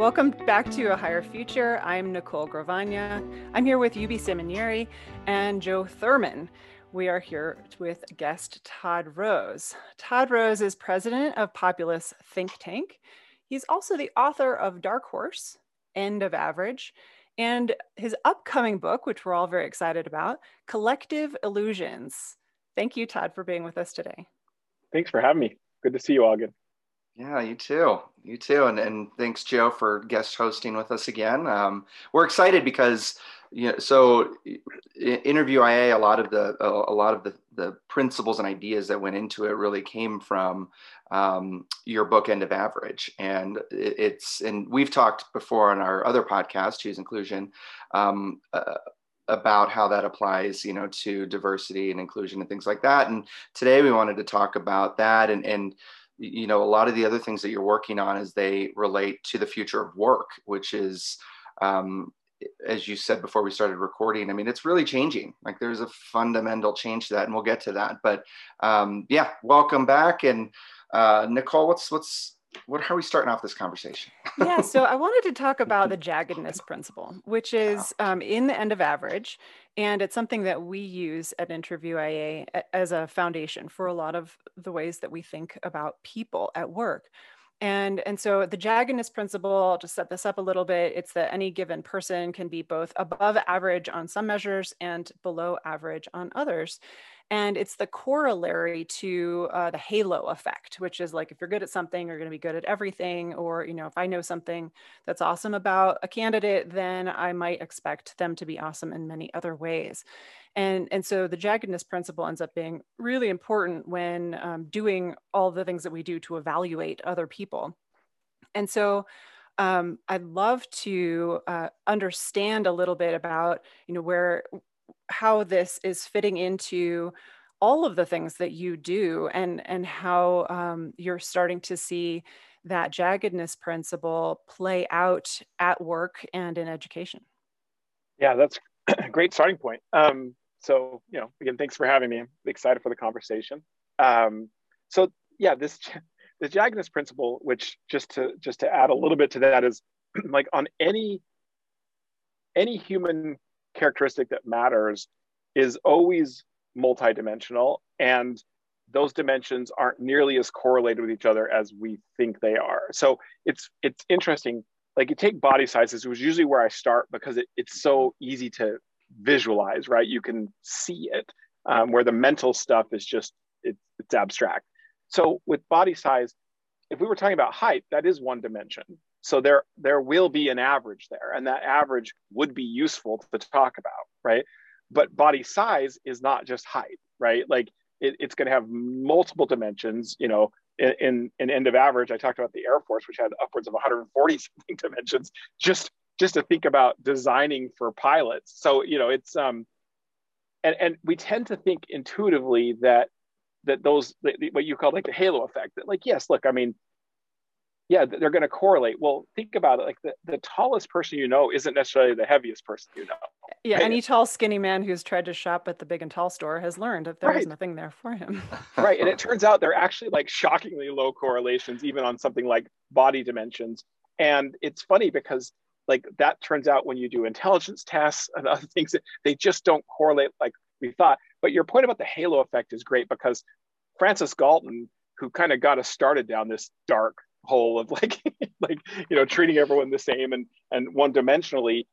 Welcome back to A Higher Future. I'm Nicole Gravagna. I'm here with Yubi Seminary and Joe Thurman. We are here with guest Todd Rose. Todd Rose is president of Populace Think Tank. He's also the author of Dark Horse, End of Average, and his upcoming book, which we're all very excited about, Collective Illusions. Thank you, Todd, for being with us today. Thanks for having me. Good to see you all again. Yeah, you too. You too. And, and thanks, Joe, for guest hosting with us again. Um, we're excited because, you know, so interview IA, a lot of the, a, lot of the, the principles and ideas that went into it really came from um, your book, End of Average. And it's, and we've talked before on our other podcast, Choose Inclusion, um, uh, about how that applies you know to diversity and inclusion and things like that and today we wanted to talk about that and and you know a lot of the other things that you're working on as they relate to the future of work which is um, as you said before we started recording i mean it's really changing. Like there's a fundamental change to that and we'll get to that. But um, yeah welcome back. And uh, nicole what's what's what how are we starting off this conversation yeah so i wanted to talk about the jaggedness principle which is um, in the end of average and it's something that we use at interview ia as a foundation for a lot of the ways that we think about people at work. And and so the jaggedness principle i'll just set this up a little bit it's that any given person can be both above average on some measures and below average on others and it's the corollary to uh, the halo effect which is like if you're good at something you're going to be good at everything or you know if i know something that's awesome about a candidate then i might expect them to be awesome in many other ways. And and so the jaggedness principle ends up being really important when um, doing all the things that we do to evaluate other people. And so um, I'd love to uh, understand a little bit about, you know, where how this is fitting into all of the things that you do and and how um, you're starting to see that jaggedness principle play out at work and in education. Yeah that's a great starting point. Um, so you know again thanks for having me. I'm excited for the conversation. Um, so yeah this the jaggedness principle which just to just to add a little bit to that is like on any any human characteristic that matters is always multidimensional and those dimensions aren't nearly as correlated with each other as we think they are. So it's it's interesting. Like you take body sizes which is usually where i start because it, it's so easy to visualize right? You can see it um, where the mental stuff is just it, it's abstract. So with body size if we were talking about height that is one dimension so there there will be an average there and that average would be useful to talk about right? But body size is not just height right? Like it, it's going to have multiple dimensions you know in, in, in end of average i talked about the air force which had upwards of 140 something dimensions just just to think about designing for pilots. So you know it's um and and we tend to think intuitively that that those what you call like the halo effect that like yes look i mean yeah, they're going to correlate. Well, think about it. Like the, the tallest person you know isn't necessarily the heaviest person you know. Yeah, right? any tall, skinny man who's tried to shop at the big and tall store has learned that there's right. nothing there for him. right. And it turns out they're actually like shockingly low correlations, even on something like body dimensions. And it's funny because like that turns out when you do intelligence tests and other things, they just don't correlate like we thought. But your point about the halo effect is great because Francis Galton, who kind of got us started down this dark hole of like like you know treating everyone the same and and one dimensionally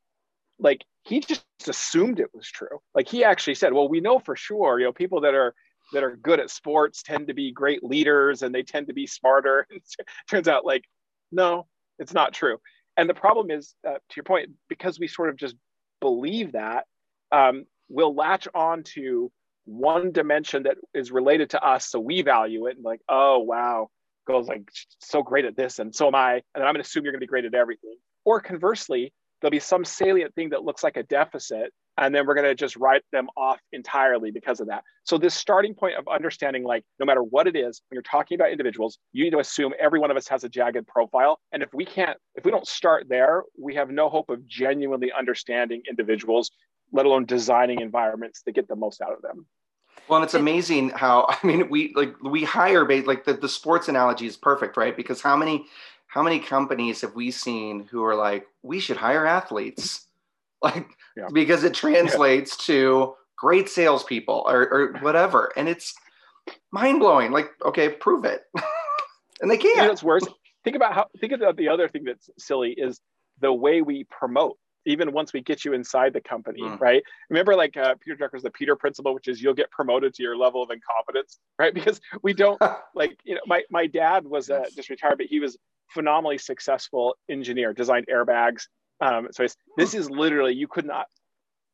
like he just assumed it was true. Like he actually said well we know for sure you know people that are that are good at sports tend to be great leaders and they tend to be smarter. Turns out like no it's not true. And the problem is uh, to your point because we sort of just believe that um, we'll latch on to one dimension that is related to us so we value it and like oh wow goes like so great at this and so am I, and then I'm going to assume you're going to be great at everything. Or conversely, there'll be some salient thing that looks like a deficit, and then we're going to just write them off entirely because of that. So this starting point of understanding, like no matter what it is, when you're talking about individuals, you need to assume every one of us has a jagged profile, and if we can't, if we don't start there, we have no hope of genuinely understanding individuals, let alone designing environments that get the most out of them. Well, and it's amazing how I mean we like we hire like the, the sports analogy is perfect, right? Because how many how many companies have we seen who are like, we should hire athletes, like yeah. because it translates yeah. to great salespeople or, or whatever, and it's mind blowing. Like, okay, prove it, and they can't. You know, it's worse. Think about how. Think about the other thing that's silly is the way we promote even once we get you inside the company, mm. right? Remember, like uh, Peter Drucker's the Peter principle, which is you'll get promoted to your level of incompetence, right? Because we don't like, you know, my my dad was uh, just retired, but he was phenomenally successful engineer, designed airbags. Um, so this is literally you could not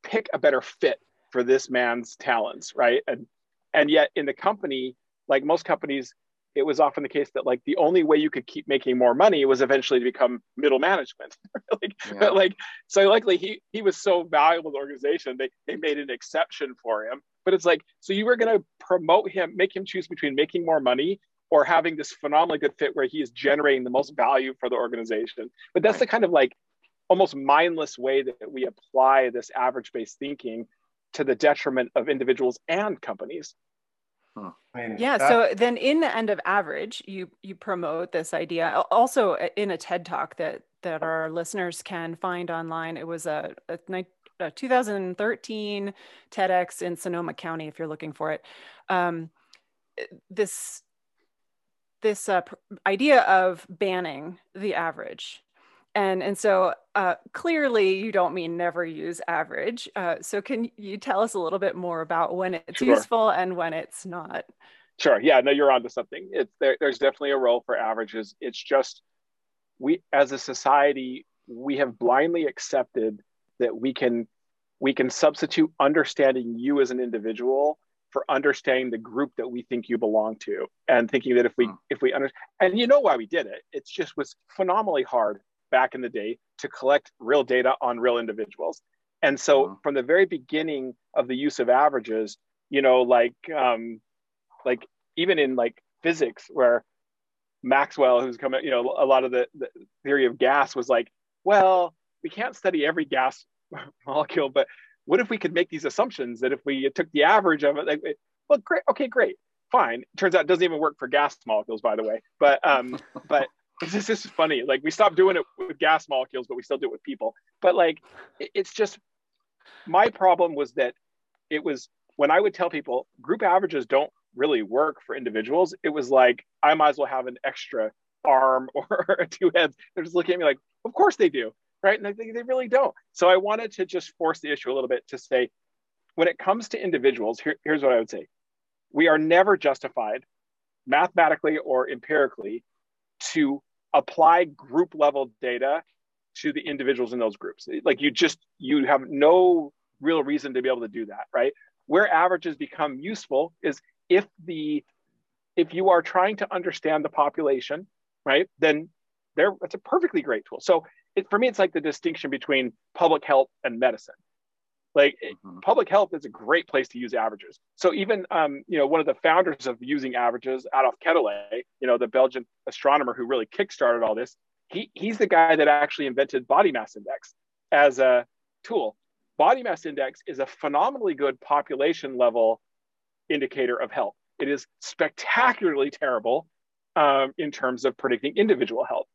pick a better fit for this man's talents, right? And and yet in the company, like most companies, it was often the case that like the only way you could keep making more money was eventually to become middle management. like, yeah. But like, so likely he he was so valuable to the organization, they they made an exception for him. But it's like, so you were going to promote him, make him choose between making more money or having this phenomenally good fit where he is generating the most value for the organization. But that's right. the kind of like almost mindless way that we apply this average based thinking to the detriment of individuals and companies. Huh. I mean, yeah. That... So then, in the end of average, you you promote this idea. Also, in a TED talk that that our listeners can find online, it was a, a, a 2013 TEDx in Sonoma County. If you're looking for it, um, this this uh, idea of banning the average and and so uh, clearly you don't mean never use average uh, so can you tell us a little bit more about when it's sure. useful and when it's not sure yeah no you're onto something it's there, there's definitely a role for averages it's just we as a society we have blindly accepted that we can we can substitute understanding you as an individual for understanding the group that we think you belong to and thinking that if we hmm. if we understand and you know why we did it it's just was phenomenally hard back in the day to collect real data on real individuals. And so mm-hmm. from the very beginning of the use of averages, you know, like um, like even in like physics where Maxwell, who's coming, you know, a lot of the, the theory of gas was like, well, we can't study every gas molecule, but what if we could make these assumptions that if we took the average of it, like, well, great, okay, great, fine. Turns out it doesn't even work for gas molecules, by the way. But um, but this is funny. Like we stopped doing it with gas molecules, but we still do it with people. But like, it's just my problem was that it was when I would tell people group averages don't really work for individuals. It was like I might as well have an extra arm or two heads. They're just looking at me like, of course they do, right? And they, they really don't. So I wanted to just force the issue a little bit to say, when it comes to individuals, here, here's what I would say: we are never justified, mathematically or empirically, to apply group level data to the individuals in those groups. Like you just you have no real reason to be able to do that, right? Where averages become useful is if the if you are trying to understand the population, right? Then there it's a perfectly great tool. So it, for me, it's like the distinction between public health and medicine. Like mm-hmm. public health is a great place to use averages. So even um, you know one of the founders of using averages, Adolf Quetelet, you know the Belgian astronomer who really kickstarted all this, he he's the guy that actually invented body mass index as a tool. Body mass index is a phenomenally good population level indicator of health. It is spectacularly terrible um, in terms of predicting individual health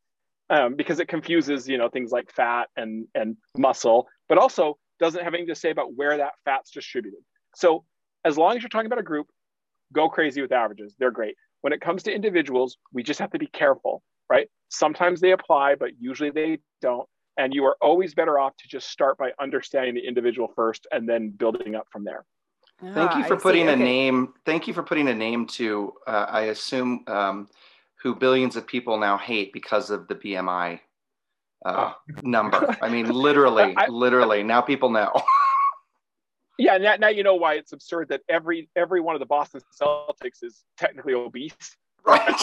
um, because it confuses you know things like fat and and muscle, but also doesn't have anything to say about where that fat's distributed. So as long as you're talking about a group, go crazy with averages. They're great. When it comes to individuals, we just have to be careful, right? Sometimes they apply, but usually they don't. And you are always better off to just start by understanding the individual first and then building up from there. thank you ah, for I putting see. a okay. name. Thank you for putting a name to, uh, I assume, um, who billions of people now hate because of the BMI uh, oh. number. I mean, literally, I, literally. Now people know. yeah, now, now you know why it's absurd that every every one of the Boston Celtics is technically obese. Right.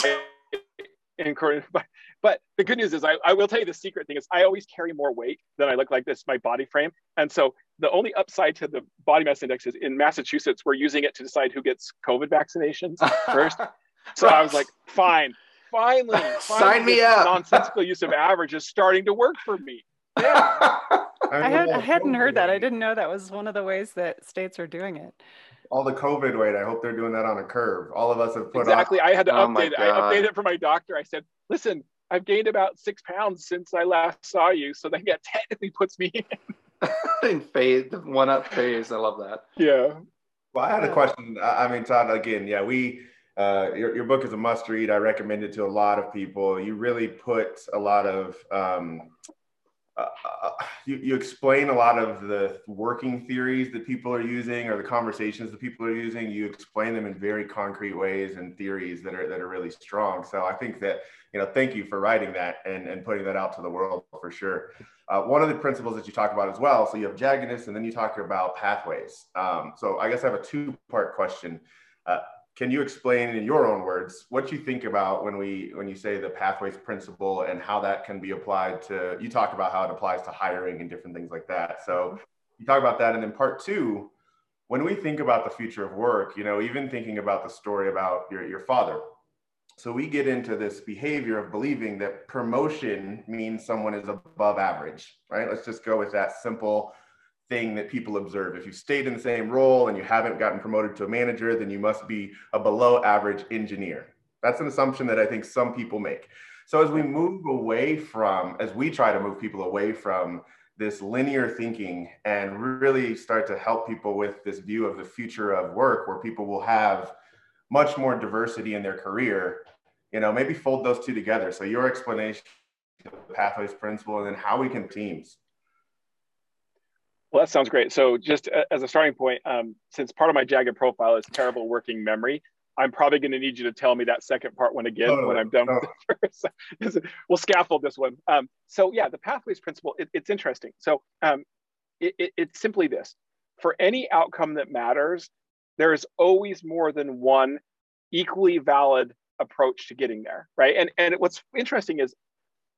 but, but the good news is I, I will tell you the secret thing is I always carry more weight than I look like this, my body frame. And so the only upside to the body mass index is in Massachusetts, we're using it to decide who gets COVID vaccinations first. so. I was like, fine, finally, finally sign me up. Nonsensical use of average is starting to work for me. Yeah. I, had, I hadn't heard that. I didn't know that was one of the ways that states are doing it. All the COVID weight. I hope they're doing that on a curve. All of us have put exactly. Off. I had to oh update. I updated it for my doctor. I said, "Listen, I've gained about six pounds since I last saw you. So then that technically puts me in. in phase, one up phase. I love that. Yeah. Well, I had a question. I mean, Todd, again, yeah, we, uh, your, your book is a must read. I recommend it to a lot of people. You really put a lot of um, uh, uh, you, you explain a lot of the working theories that people are using or the conversations that people are using. You explain them in very concrete ways and theories that are that are really strong. So i think that you know thank you for writing that and, and putting that out to the world for sure. Uh, one of the principles that you talk about as well so you have jaggedness and then you talk about pathways. Um, so i guess i have a two part question. Uh, can you explain in your own words what you think about when we when you say the pathways principle and how that can be applied to you talk about how it applies to hiring and different things like that. So mm-hmm. you talk about that. And then part two when we think about the future of work you know even thinking about the story about your, your father. So we get into this behavior of believing that promotion means someone is above average right? Let's just go with that simple thing that people observe. If you've stayed in the same role and you haven't gotten promoted to a manager, then you must be a below average engineer. That's an assumption that I think some people make. So as we move away from, as we try to move people away from this linear thinking and really start to help people with this view of the future of work where people will have much more diversity in their career, you know, maybe fold those two together. So your explanation the pathways principle and then how we can teams well, that sounds great. So, just as a starting point, um, since part of my jagged profile is terrible working memory, I'm probably going to need you to tell me that second part one again oh, when I'm done oh. with the first. we'll scaffold this one. Um, so, yeah, the pathways principle, it, it's interesting. So, um, it, it, it's simply this for any outcome that matters, there is always more than one equally valid approach to getting there, right? And, and what's interesting is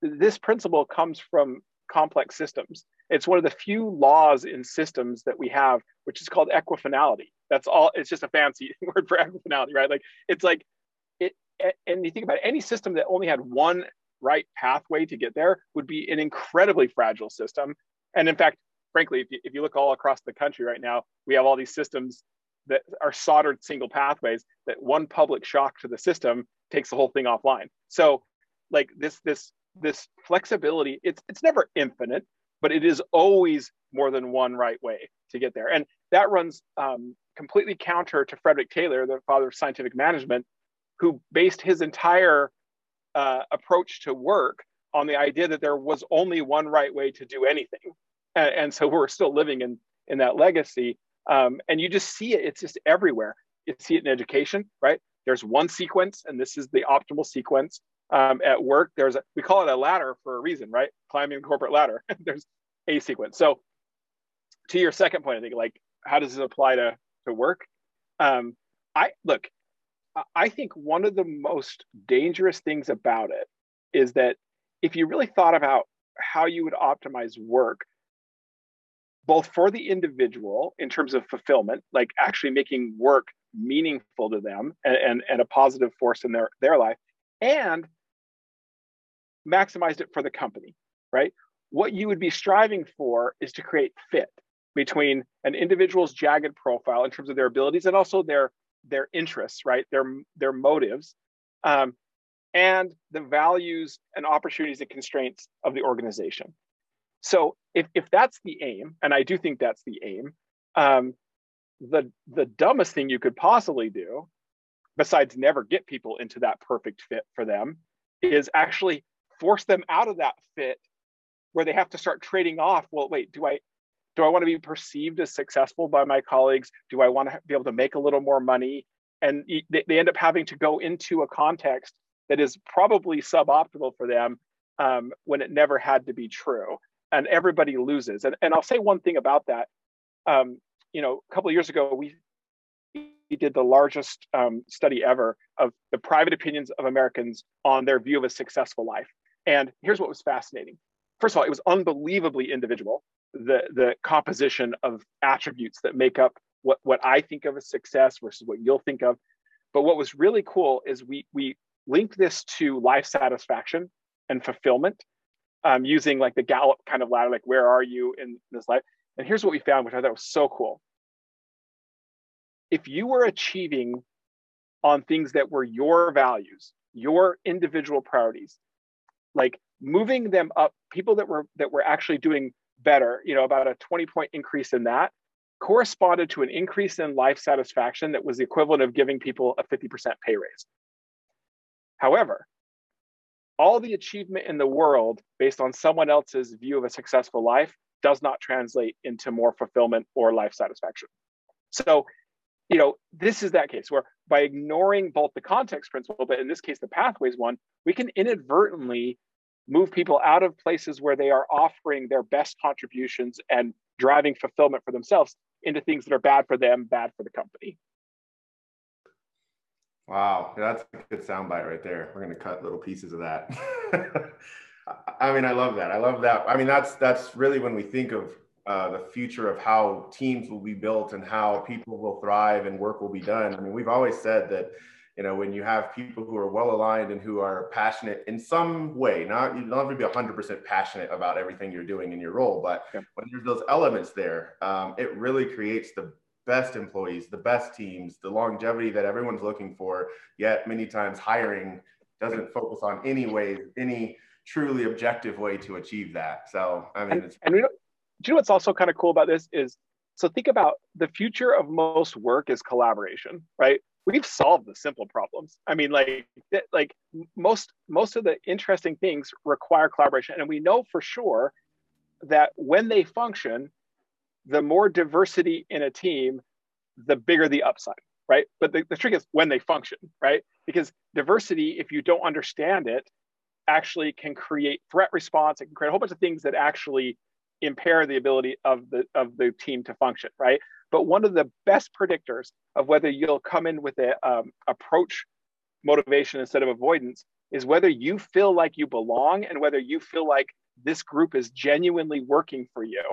this principle comes from complex systems. It's one of the few laws in systems that we have, which is called equifinality. That's all. It's just a fancy word for equifinality, right? Like it's like it. And you think about it, any system that only had one right pathway to get there would be an incredibly fragile system. And in fact, frankly, if you, if you look all across the country right now, we have all these systems that are soldered single pathways that one public shock to the system takes the whole thing offline. So like this this this flexibility it's it's never infinite but it is always more than one right way to get there. And that runs um, completely counter to frederick taylor the father of scientific management who based his entire uh, approach to work on the idea that there was only one right way to do anything. And, and so we're still living in in that legacy. Um, and you just see it it's just everywhere. You see it in education right? There's one sequence and this is the optimal sequence um, at work, there's a, we call it a ladder for a reason, right? Climbing the corporate ladder. there's a sequence. So to your second point, I think like, how does this apply to, to work? Um, I look, I think one of the most dangerous things about it is that if you really thought about how you would optimize work, both for the individual in terms of fulfillment, like actually making work meaningful to them and, and, and a positive force in their, their life, and maximized it for the company, right? What you would be striving for is to create fit between an individual's jagged profile in terms of their abilities and also their their interests, right? Their their motives, um, and the values and opportunities and constraints of the organization. So if if that's the aim, and I do think that's the aim, um, the the dumbest thing you could possibly do, besides never get people into that perfect fit for them, is actually force them out of that fit where they have to start trading off well wait do i do i want to be perceived as successful by my colleagues? Do i want to be able to make a little more money? And they, end up having to go into a context that is probably suboptimal for them um, when it never had to be true and everybody loses. And, and i'll say one thing about that. Um, you know a couple of years ago we we did the largest um, study ever of the private opinions of Americans on their view of a successful life. And here's what was fascinating. First of all, it was unbelievably individual, the, the composition of attributes that make up what, what I think of as success versus what you'll think of. But what was really cool is we, we linked this to life satisfaction and fulfillment um, using like the Gallup kind of ladder, like where are you in this life? And here's what we found, which I thought was so cool. If you were achieving on things that were your values, your individual priorities, like moving them up, people that were that were actually doing better, you know, about a 20 point increase in that corresponded to an increase in life satisfaction that was the equivalent of giving people a 50% pay raise. However, all the achievement in the world based on someone else's view of a successful life does not translate into more fulfillment or life satisfaction. So, you know, this is that case where by ignoring both the context principle, but in this case, the pathways one, we can inadvertently move people out of places where they are offering their best contributions and driving fulfillment for themselves into things that are bad for them, bad for the company. Wow, that's a good soundbite right there. We're going to cut little pieces of that. I mean, I love that. I love that. I mean, that's that's really when we think of uh, the future of how teams will be built and how people will thrive and work will be done. I mean, we've always said that you know when you have people who are well aligned and who are passionate in some way, not you don't have to be 100% passionate about everything you're doing in your role, but yeah. when there's those elements there, um, it really creates the best employees, the best teams, the longevity that everyone's looking for. Yet many times hiring doesn't focus on any way, any truly objective way to achieve that. So I mean, and, and you know, do you know what's also kind of cool about this is so think about the future of most work is collaboration, right? We've solved the simple problems. I mean, like like most most of the interesting things require collaboration, and we know for sure that when they function, the more diversity in a team, the bigger the upside, right? But the, the trick is when they function, right? Because diversity, if you don't understand it, actually can create threat response. It can create a whole bunch of things that actually impair the ability of the of the team to function, right? But one of the best predictors of whether you'll come in with a um, approach motivation instead of avoidance is whether you feel like you belong and whether you feel like this group is genuinely working for you.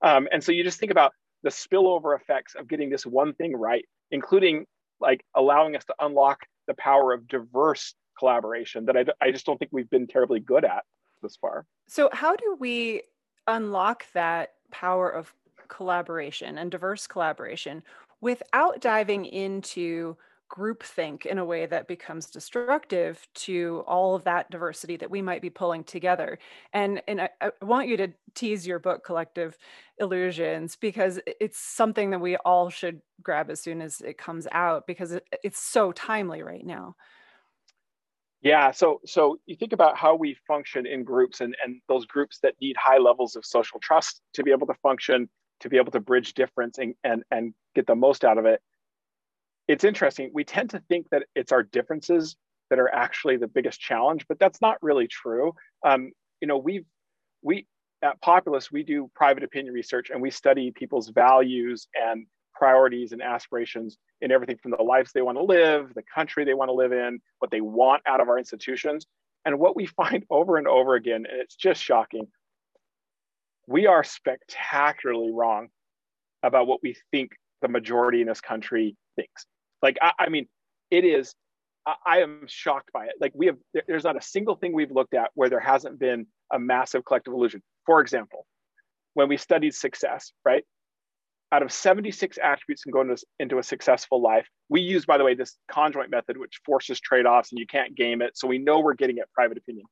Um, and so you just think about the spillover effects of getting this one thing right, including like allowing us to unlock the power of diverse collaboration that I, I just don't think we've been terribly good at this far. So, how do we unlock that power of collaboration and diverse collaboration without diving into groupthink in a way that becomes destructive to all of that diversity that we might be pulling together. And and I, I, want you to tease your book, Collective Illusions, because it's something that we all should grab as soon as it comes out because it, it's so timely right now. Yeah, so so you think about how we function in groups and, and those groups that need high levels of social trust to be able to function, to be able to bridge difference and, and, and get the most out of it it's interesting. We tend to think that it's our differences that are actually the biggest challenge, but that's not really true. Um, you know, we've we at Populace we do private opinion research and we study people's values and priorities and aspirations in everything from the lives they want to live, the country they want to live in, what they want out of our institutions. And what we find over and over again, and it's just shocking, we are spectacularly wrong about what we think the majority in this country thinks. Like, I, I mean, it is, I, I am shocked by it. Like, we have, there's not a single thing we've looked at where there hasn't been a massive collective illusion. For example, when we studied success, right? Out of 76 attributes can go into, into a successful life, we use, by the way, this conjoint method, which forces trade offs and you can't game it. So we know we're getting at private opinion.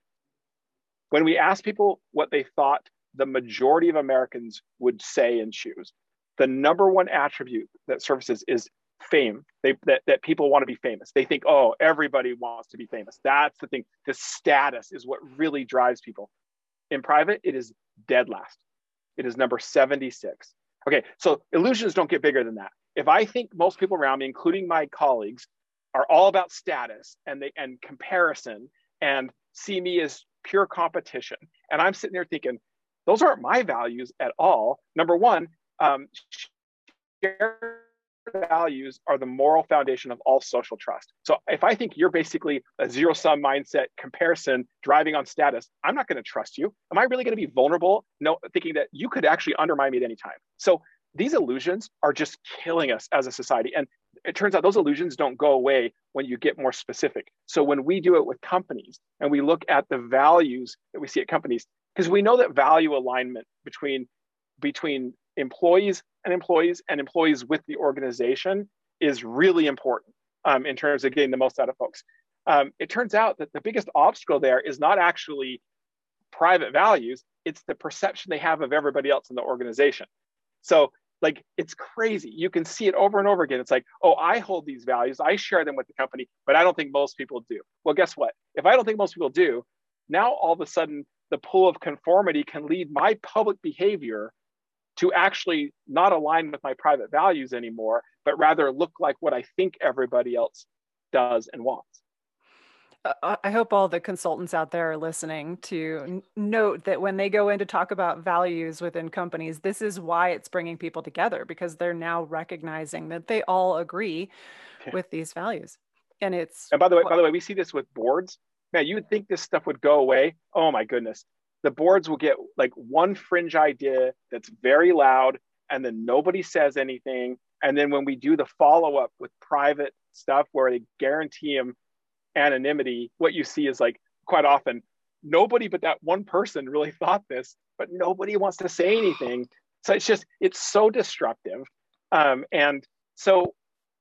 When we asked people what they thought the majority of Americans would say and choose, the number one attribute that surfaces is fame. They that, that people want to be famous. They think oh everybody wants to be famous. That's the thing. The status is what really drives people. In private it is dead last. It is number 76 okay so illusions don't get bigger than that. If i think most people around me including my colleagues are all about status and they and comparison and see me as pure competition and i'm sitting there thinking those aren't my values at all. Number one um, values are the moral foundation of all social trust. So if I think you're basically a zero sum mindset comparison driving on status, I'm not going to trust you. Am I really going to be vulnerable? No, thinking that you could actually undermine me at any time. So these illusions are just killing us as a society. And it turns out those illusions don't go away when you get more specific. So when we do it with companies and we look at the values that we see at companies, because we know that value alignment between between employees and employees and employees with the organization is really important um, in terms of getting the most out of folks. um, it turns out that the biggest obstacle there is not actually private values, it's the perception they have of everybody else in the organization. So, like, it's crazy. You can see it over and over again. It's like, oh, I hold these values, I share them with the company, but I don't think most people do. Well, guess what? If I don't think most people do, now all of a sudden the pull of conformity can lead my public behavior to actually not align with my private values anymore, but rather look like what I think everybody else does and wants. Uh, I hope all the consultants out there are listening to note that when they go in to talk about values within companies, this is why it's bringing people together because they're now recognizing that they all agree yeah. with these values. And it's and by the way, by the way, we see this with boards. Man, you would think this stuff would go away. Oh my goodness. The boards will get like one fringe idea that's very loud, and then nobody says anything. And then when we do the follow up with private stuff where they guarantee them anonymity, what you see is like quite often nobody but that one person really thought this, but nobody wants to say anything. So it's just it's so disruptive. Um, and so,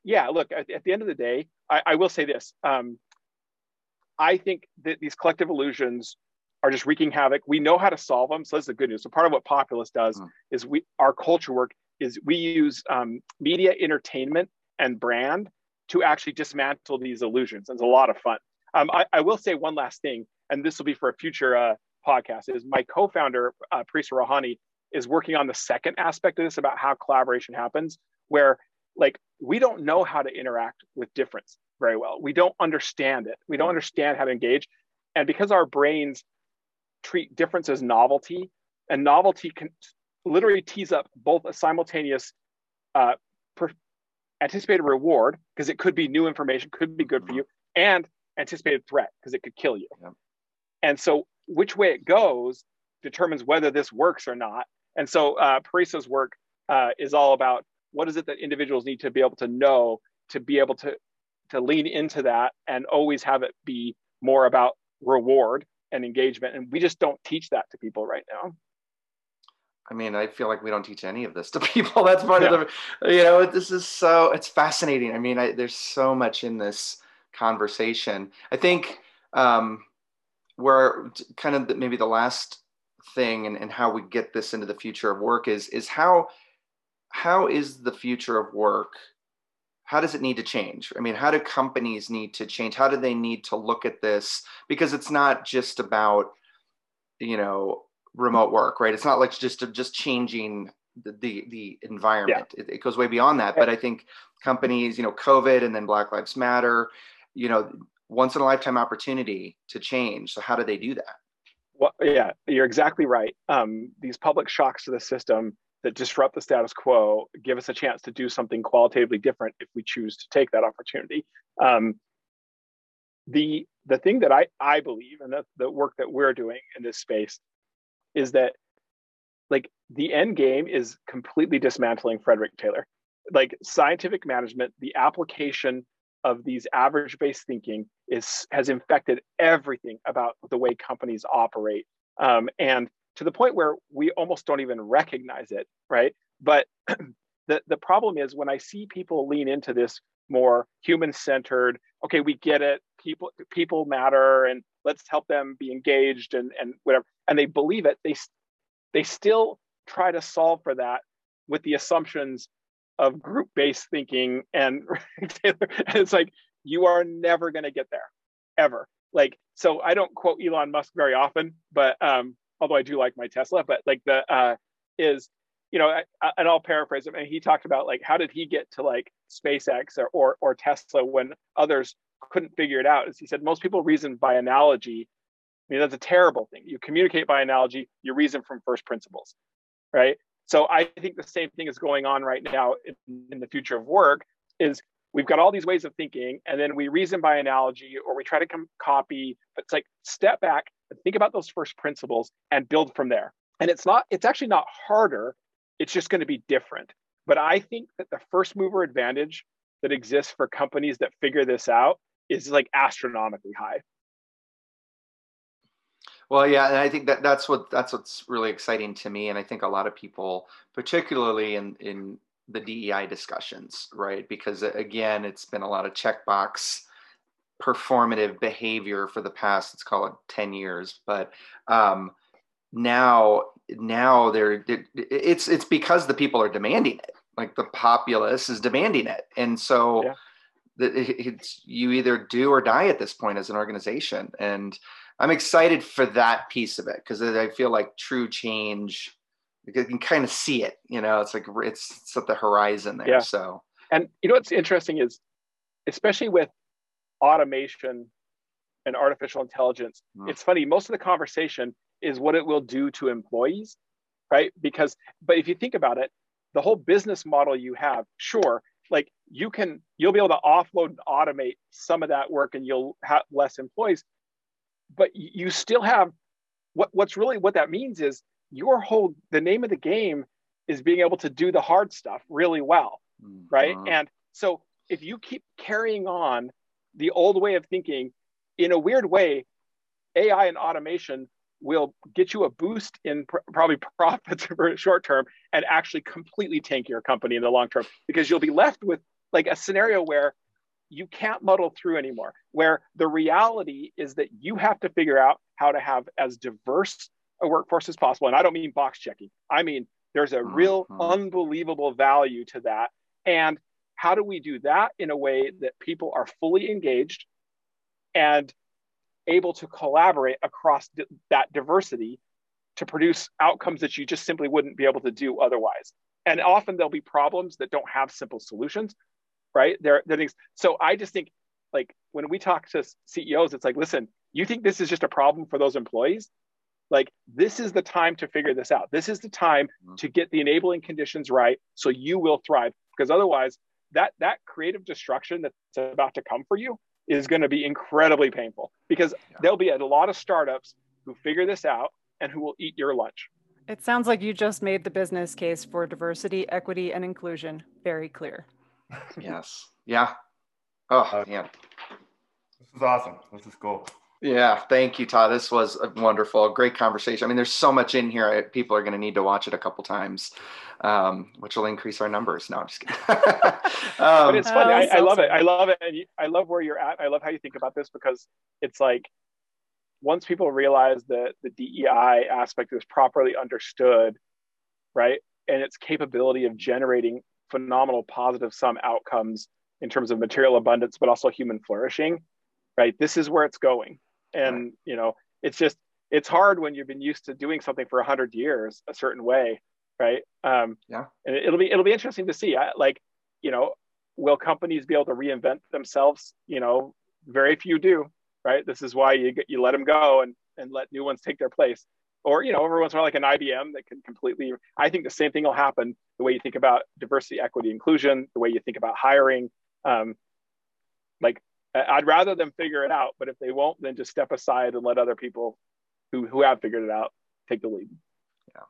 yeah, look at, at, the end of the day, I, I will say this. Um, I think that these collective illusions are just wreaking havoc. We know how to solve them, so that's the good news. So part of what Populace does mm. is we our culture work is we use um, media, entertainment, and brand to actually dismantle these illusions. It's a lot of fun. Um, I, I, will say one last thing, and this will be for a future uh, podcast. Is my co-founder uh, Parisa Rouhani is working on the second aspect of this about how collaboration happens, where like we don't know how to interact with difference very well. We don't understand it. We don't understand how to engage, and because our brains treat difference as novelty, and novelty can literally tease up both a simultaneous uh, per, anticipated reward because it could be new information, could be good for you, and anticipated threat because it could kill you. Yeah. And so, which way it goes determines whether this works or not. And so, uh, Parisa's work uh, is all about what is it that individuals need to be able to know to be able to to lean into that and always have it be more about reward and engagement. And we just don't teach that to people right now. I mean, I feel like we don't teach any of this to people. That's part yeah. of the, you know, this is so, it's fascinating. I mean, I, there's so much in this conversation. I think um, where kind of the, maybe the last thing and, and how we get this into the future of work is, is how, how is the future of work? How does it need to change? I mean, how do companies need to change? How do they need to look at this? Because it's not just about, you know, remote work, right? It's not like just just changing the the, the environment. Yeah. It, it, goes way beyond that. But I think companies, you know, COVID and then Black Lives Matter, you know, once in a lifetime opportunity to change. So how do they do that? Well, yeah, you're exactly right. Um, these public shocks to the system that disrupt the status quo give us a chance to do something qualitatively different if we choose to take that opportunity. Um, the the thing that I I believe, and that the work that we're doing in this space, is that like the end game is completely dismantling Frederick Taylor. Like scientific management, the application of these average based thinking is has infected everything about the way companies operate. Um, and to the point where we almost don't even recognize it, right? But the, the problem is when I see people lean into this more human centered, okay, we get it, people people matter, and let's help them be engaged and, and whatever and they believe it, they they still try to solve for that with the assumptions of group-based thinking and it's like you are never going to get there ever like so i don't quote elon musk very often but um although i do like my tesla but like the uh is you know I, and i'll paraphrase him and he talked about like how did he get to like spacex or or, or tesla when others couldn't figure it out is he said most people reason by analogy I mean, that's a terrible thing. You communicate by analogy, you reason from first principles, right? So I think the same thing is going on right now in, in, the future of work is we've got all these ways of thinking and then we reason by analogy or we try to come copy, but it's like step back think about those first principles and build from there. And it's not, it's actually not harder. It's just going to be different. But I think that the first mover advantage that exists for companies that figure this out is like astronomically high. Well, yeah, and I think that that's what that's what's really exciting to me, and I think a lot of people, particularly in in the DEI discussions, right? Because again, it's been a lot of checkbox performative behavior for the past let's call it 10 years but um, now now they're it's it's because the people are demanding it. Like the populace is demanding it. And so yeah. it's you either do or die at this point as an organization. And i'm excited for that piece of it because i feel like true change you can kind of see it you know? It's like it's, it's at the horizon there yeah. so. And you know what's interesting is especially with automation and artificial intelligence mm. it's funny most of the conversation is what it will do to employees right because but if you think about it the whole business model you have sure like you can you'll be able to offload and automate some of that work and you'll have less employees but you still have what what's really what that means is your whole the name of the game is being able to do the hard stuff really well mm-hmm. right and so if you keep carrying on the old way of thinking in a weird way ai and automation will get you a boost in pr- probably profits for short term and actually completely tank your company in the long term because you'll be left with like a scenario where you can't muddle through anymore where the reality is that you have to figure out how to have as diverse a workforce as possible. And i don't mean box checking. I mean there's a real mm-hmm. unbelievable value to that. And how do we do that in a way that people are fully engaged and able to collaborate across d- that diversity to produce outcomes that you just simply wouldn't be able to do otherwise. And often there'll be problems that don't have simple solutions, right? There, there things so I just think like when we talk to CEOs, it's like, listen, you think this is just a problem for those employees? Like this is the time to figure this out. This is the time mm-hmm. to get the enabling conditions right so you will thrive. Because otherwise, that that creative destruction that's about to come for you is going to be incredibly painful because yeah. there'll be a lot of startups who figure this out and who will eat your lunch. It sounds like you just made the business case for diversity, equity, and inclusion very clear. yes. Yeah. Oh, uh, yeah. This is awesome. This is cool. Yeah, thank you, Todd. This was a wonderful, great conversation. I mean, there's so much in here. People are going to need to watch it a couple times, um, which will increase our numbers. No, I'm just kidding. um, but it's funny. I, I, love it. I love it, and I love where you're at. I love how you think about this because it's like once people realize that the DEI aspect is properly understood, right, and its capability of generating phenomenal positive sum outcomes in terms of material abundance, but also human flourishing, right? This is where it's going and right. you know it's just it's hard when you've been used to doing something for 100 years a certain way right? Um yeah. and it'll be it'll be interesting to see. I, like you know will companies be able to reinvent themselves? You know very few do right? This is why you you let them go and and let new ones take their place. Or you know every once in a while like an ibm that can completely i think the same thing will happen the way you think about diversity equity inclusion the way you think about hiring. Um, like I'd rather them figure it out, but if they won't, then just step aside and let other people who who have figured it out take the lead. Yeah,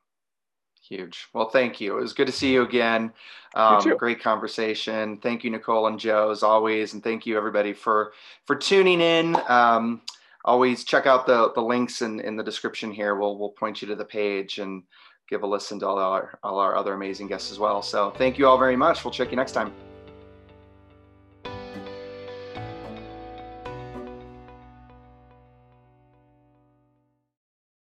huge. Well, thank you. It was good to see you again. Um, you great conversation. Thank you, Nicole and Joe, as always, and thank you everybody for for tuning in. Um, always check out the the links in in the description here. We'll we'll point you to the page and give a listen to all our all our other amazing guests as well. So thank you all very much. We'll check you next time.